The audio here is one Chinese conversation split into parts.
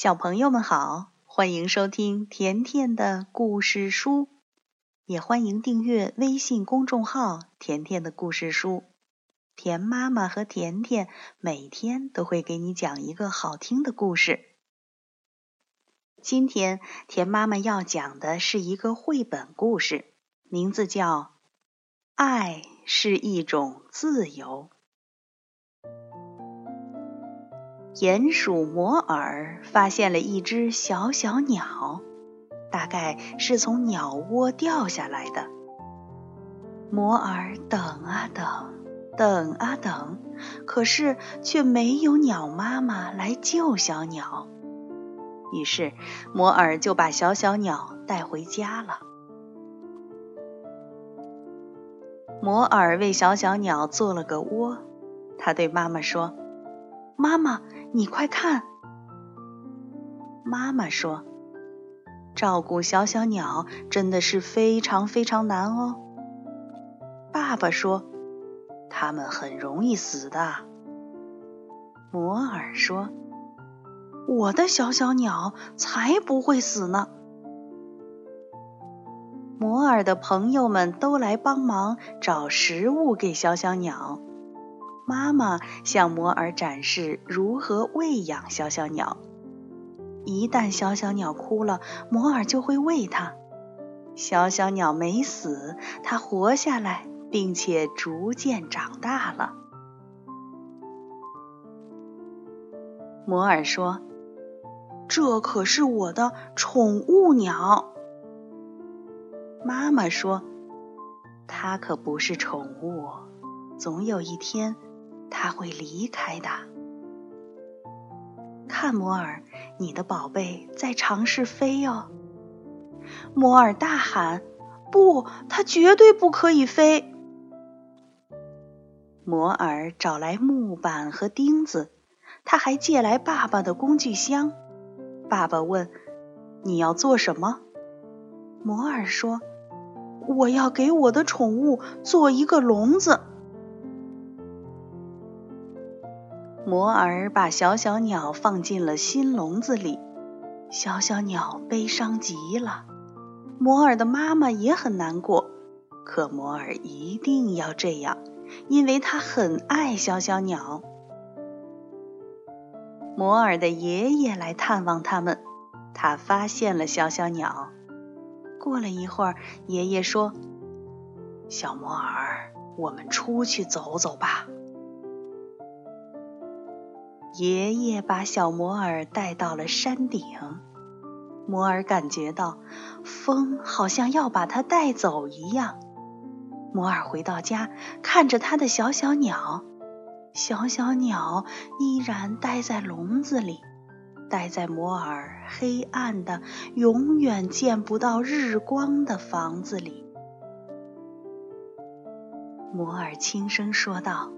小朋友们好，欢迎收听甜甜的故事书，也欢迎订阅微信公众号“甜甜的故事书”。甜妈妈和甜甜每天都会给你讲一个好听的故事。今天甜妈妈要讲的是一个绘本故事，名字叫《爱是一种自由》。鼹鼠摩尔发现了一只小小鸟，大概是从鸟窝掉下来的。摩尔等啊等，等啊等，可是却没有鸟妈妈来救小鸟。于是摩尔就把小小鸟带回家了。摩尔为小小鸟做了个窝，他对妈妈说：“妈妈。”你快看，妈妈说：“照顾小小鸟真的是非常非常难哦。”爸爸说：“它们很容易死的。”摩尔说：“我的小小鸟才不会死呢。”摩尔的朋友们都来帮忙找食物给小小鸟。妈妈向摩尔展示如何喂养小小鸟。一旦小小鸟哭了，摩尔就会喂它。小小鸟没死，它活下来，并且逐渐长大了。摩尔说：“这可是我的宠物鸟。”妈妈说：“它可不是宠物，总有一天。”他会离开的。看，摩尔，你的宝贝在尝试飞哦。摩尔大喊：“不，它绝对不可以飞！”摩尔找来木板和钉子，他还借来爸爸的工具箱。爸爸问：“你要做什么？”摩尔说：“我要给我的宠物做一个笼子。”摩尔把小小鸟放进了新笼子里，小小鸟悲伤极了。摩尔的妈妈也很难过，可摩尔一定要这样，因为他很爱小小鸟。摩尔的爷爷来探望他们，他发现了小小鸟。过了一会儿，爷爷说：“小摩尔，我们出去走走吧。”爷爷把小摩尔带到了山顶，摩尔感觉到风好像要把它带走一样。摩尔回到家，看着他的小小鸟，小小鸟依然待在笼子里，待在摩尔黑暗的、永远见不到日光的房子里。摩尔轻声说道。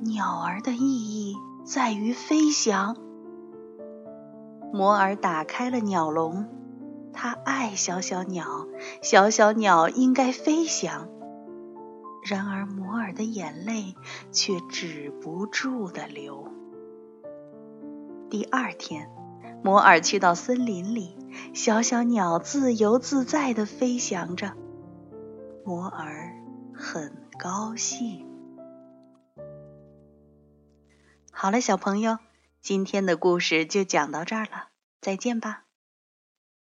鸟儿的意义在于飞翔。摩尔打开了鸟笼，他爱小小鸟，小小鸟应该飞翔。然而，摩尔的眼泪却止不住的流。第二天，摩尔去到森林里，小小鸟自由自在的飞翔着，摩尔很高兴。好了，小朋友，今天的故事就讲到这儿了，再见吧。